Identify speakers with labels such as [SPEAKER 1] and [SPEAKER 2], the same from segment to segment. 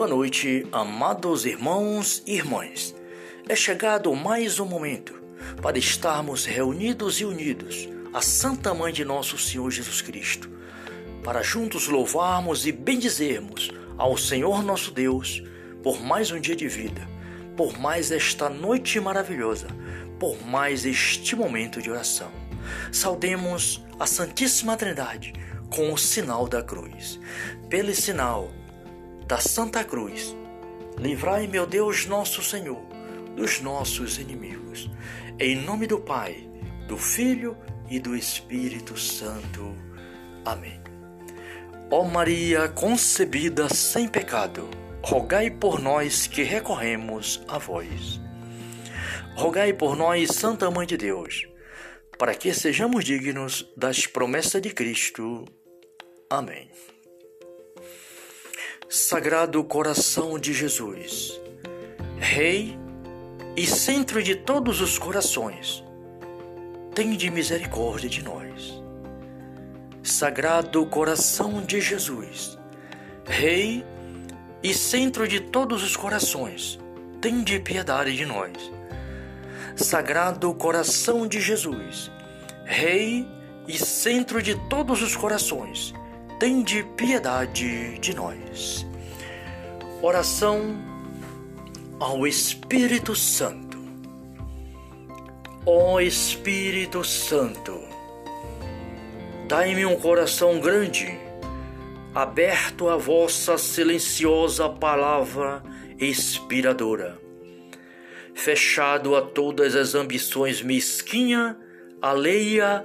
[SPEAKER 1] Boa noite, amados irmãos e irmãs. É chegado mais um momento para estarmos reunidos e unidos à Santa Mãe de nosso Senhor Jesus Cristo, para juntos louvarmos e bendizermos ao Senhor nosso Deus por mais um dia de vida, por mais esta noite maravilhosa, por mais este momento de oração. Saudemos a Santíssima Trindade com o sinal da cruz. Pelo sinal da Santa Cruz, livrai, meu Deus, nosso Senhor, dos nossos inimigos. Em nome do Pai, do Filho e do Espírito Santo. Amém. Ó Maria concebida sem pecado, rogai por nós que recorremos a vós. Rogai por nós, Santa Mãe de Deus, para que sejamos dignos das promessas de Cristo. Amém. Sagrado coração de Jesus, Rei e centro de todos os corações, tende misericórdia de nós. Sagrado coração de Jesus, Rei e centro de todos os corações, tende piedade de nós. Sagrado coração de Jesus, Rei e centro de todos os corações, tende piedade de nós. Oração ao Espírito Santo. Ó Espírito Santo, dai-me um coração grande, aberto à vossa silenciosa palavra inspiradora, fechado a todas as ambições mesquinha, alheia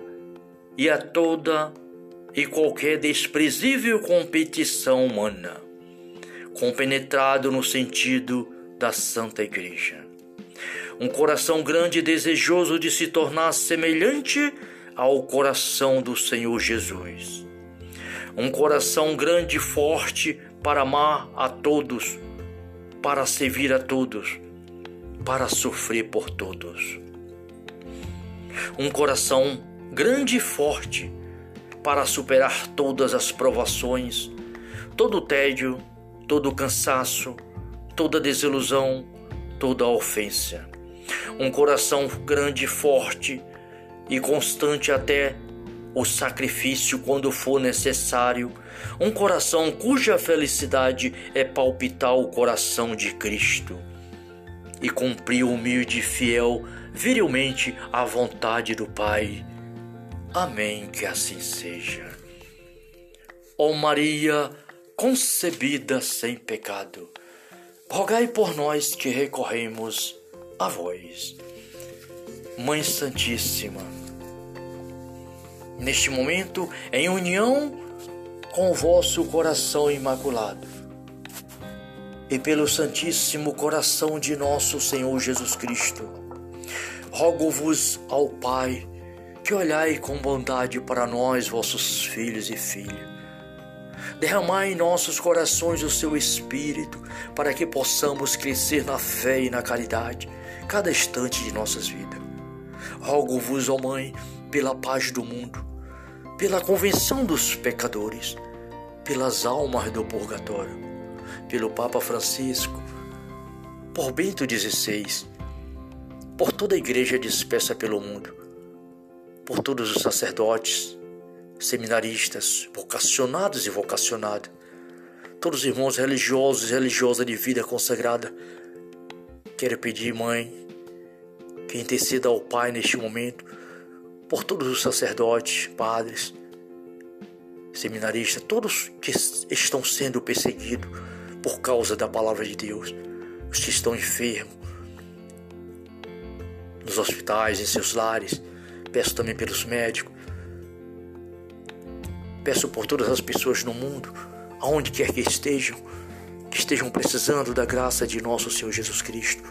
[SPEAKER 1] e a toda e qualquer desprezível competição humana, compenetrado no sentido da Santa Igreja. Um coração grande e desejoso de se tornar semelhante ao coração do Senhor Jesus. Um coração grande e forte para amar a todos, para servir a todos, para sofrer por todos. Um coração grande e forte para superar todas as provações, todo o tédio, todo o cansaço, toda desilusão, toda ofensa. Um coração grande, forte e constante até o sacrifício quando for necessário. Um coração cuja felicidade é palpitar o coração de Cristo e cumprir humilde e fiel, virilmente, a vontade do Pai. Amém, que assim seja. Ó Maria, concebida sem pecado, rogai por nós que recorremos a vós. Mãe Santíssima, neste momento, em união com o vosso coração imaculado e pelo Santíssimo Coração de nosso Senhor Jesus Cristo, rogo-vos ao Pai que olhai com bondade para nós, vossos filhos e filhas Derramai em nossos corações o seu Espírito, para que possamos crescer na fé e na caridade, cada instante de nossas vidas. Rogo-vos, ó Mãe, pela paz do mundo, pela convenção dos pecadores, pelas almas do purgatório, pelo Papa Francisco, por Bento XVI, por toda a igreja dispersa pelo mundo, por todos os sacerdotes, seminaristas, vocacionados e vocacionadas, todos os irmãos religiosos e religiosas de vida consagrada. Quero pedir, Mãe, que interceda ao Pai neste momento por todos os sacerdotes, padres, seminaristas, todos que estão sendo perseguidos por causa da palavra de Deus, os que estão enfermos, nos hospitais, em seus lares. Peço também pelos médicos, Peço por todas as pessoas no mundo, aonde quer que estejam, que estejam precisando da graça de nosso Senhor Jesus Cristo.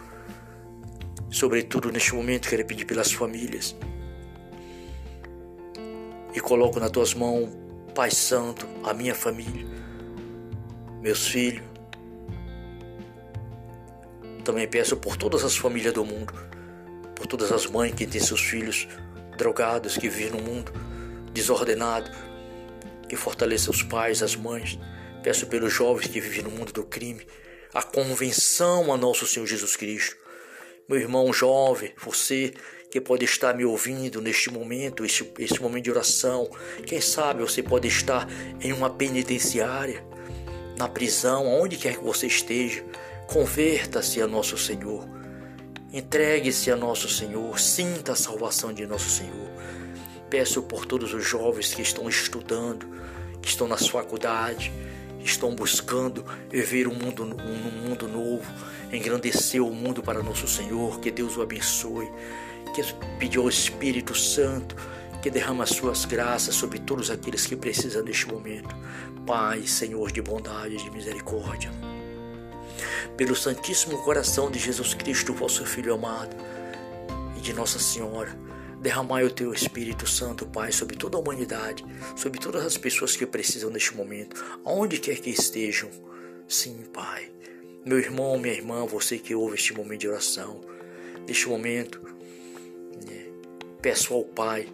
[SPEAKER 1] Sobretudo neste momento, quero pedir pelas famílias. E coloco nas tuas mãos, Pai Santo, a minha família, meus filhos. Também peço por todas as famílias do mundo, por todas as mães que têm seus filhos drogados, que vivem no mundo desordenado, que fortaleça os pais, as mães. Peço pelos jovens que vivem no mundo do crime, a convenção a nosso Senhor Jesus Cristo. Meu irmão jovem, você que pode estar me ouvindo neste momento, este, este momento de oração, quem sabe você pode estar em uma penitenciária, na prisão, onde quer que você esteja, converta-se a nosso Senhor. Entregue-se a nosso Senhor, sinta a salvação de nosso Senhor. Peço por todos os jovens que estão estudando, que estão nas faculdades, estão buscando viver um mundo, um mundo novo, engrandecer o mundo para nosso Senhor. Que Deus o abençoe. Que pedir ao Espírito Santo que derrama as suas graças sobre todos aqueles que precisam neste momento. Pai, Senhor de bondade e de misericórdia pelo Santíssimo Coração de Jesus Cristo, vosso Filho amado, e de Nossa Senhora, derramai o teu Espírito Santo, Pai, sobre toda a humanidade, sobre todas as pessoas que precisam neste momento, aonde quer que estejam. Sim, Pai. Meu irmão, minha irmã, você que ouve este momento de oração, neste momento, né, peço ao Pai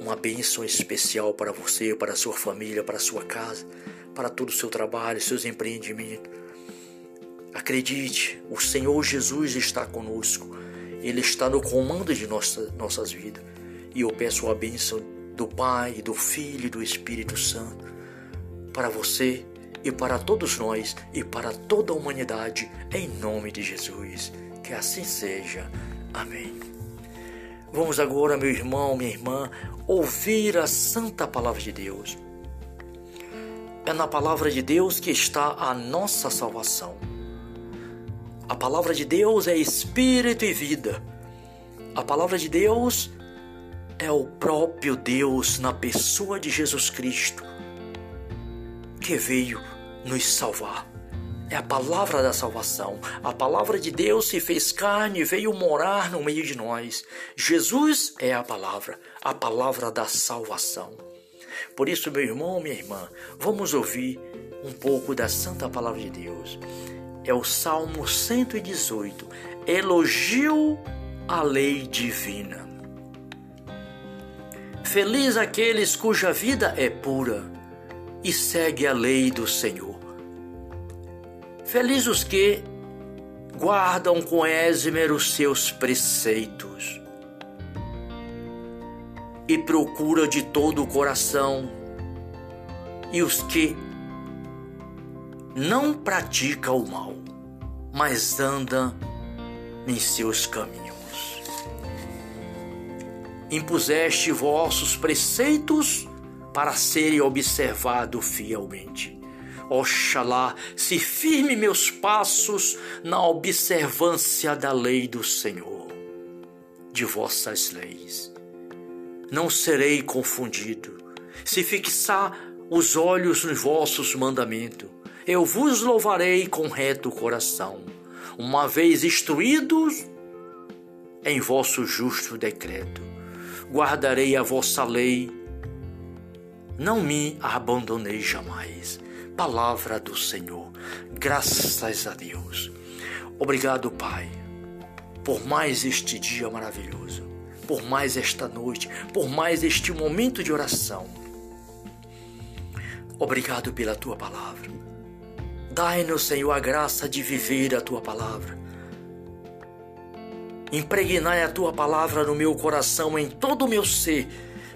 [SPEAKER 1] uma bênção especial para você, para a sua família, para a sua casa, para todo o seu trabalho, seus empreendimentos. Acredite, o Senhor Jesus está conosco. Ele está no comando de nossa, nossas vidas. E eu peço a bênção do Pai, do Filho e do Espírito Santo para você e para todos nós e para toda a humanidade, em nome de Jesus. Que assim seja. Amém. Vamos agora, meu irmão, minha irmã, ouvir a santa palavra de Deus. É na palavra de Deus que está a nossa salvação. A palavra de Deus é espírito e vida. A palavra de Deus é o próprio Deus na pessoa de Jesus Cristo que veio nos salvar. É a palavra da salvação. A palavra de Deus se fez carne e veio morar no meio de nós. Jesus é a palavra, a palavra da salvação. Por isso, meu irmão, minha irmã, vamos ouvir um pouco da santa palavra de Deus é o Salmo 118, elogio à lei divina. Feliz aqueles cuja vida é pura e segue a lei do Senhor. Feliz os que guardam com esmer os seus preceitos e procura de todo o coração, e os que não pratica o mal, mas anda em seus caminhos. Impuseste vossos preceitos para serem observados fielmente. Oxalá se firme meus passos na observância da lei do Senhor, de vossas leis. Não serei confundido se fixar os olhos nos vossos mandamentos eu vos louvarei com reto coração, uma vez instruídos em vosso justo decreto. Guardarei a vossa lei, não me abandonei jamais. Palavra do Senhor, graças a Deus. Obrigado, Pai, por mais este dia maravilhoso, por mais esta noite, por mais este momento de oração. Obrigado pela tua palavra. Dai-nos, Senhor, a graça de viver a tua palavra. Impregnai a tua palavra no meu coração, em todo o meu ser,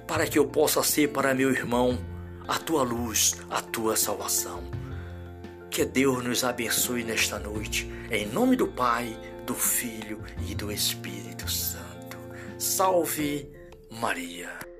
[SPEAKER 1] para que eu possa ser para meu irmão a tua luz, a tua salvação. Que Deus nos abençoe nesta noite, em nome do Pai, do Filho e do Espírito Santo. Salve Maria.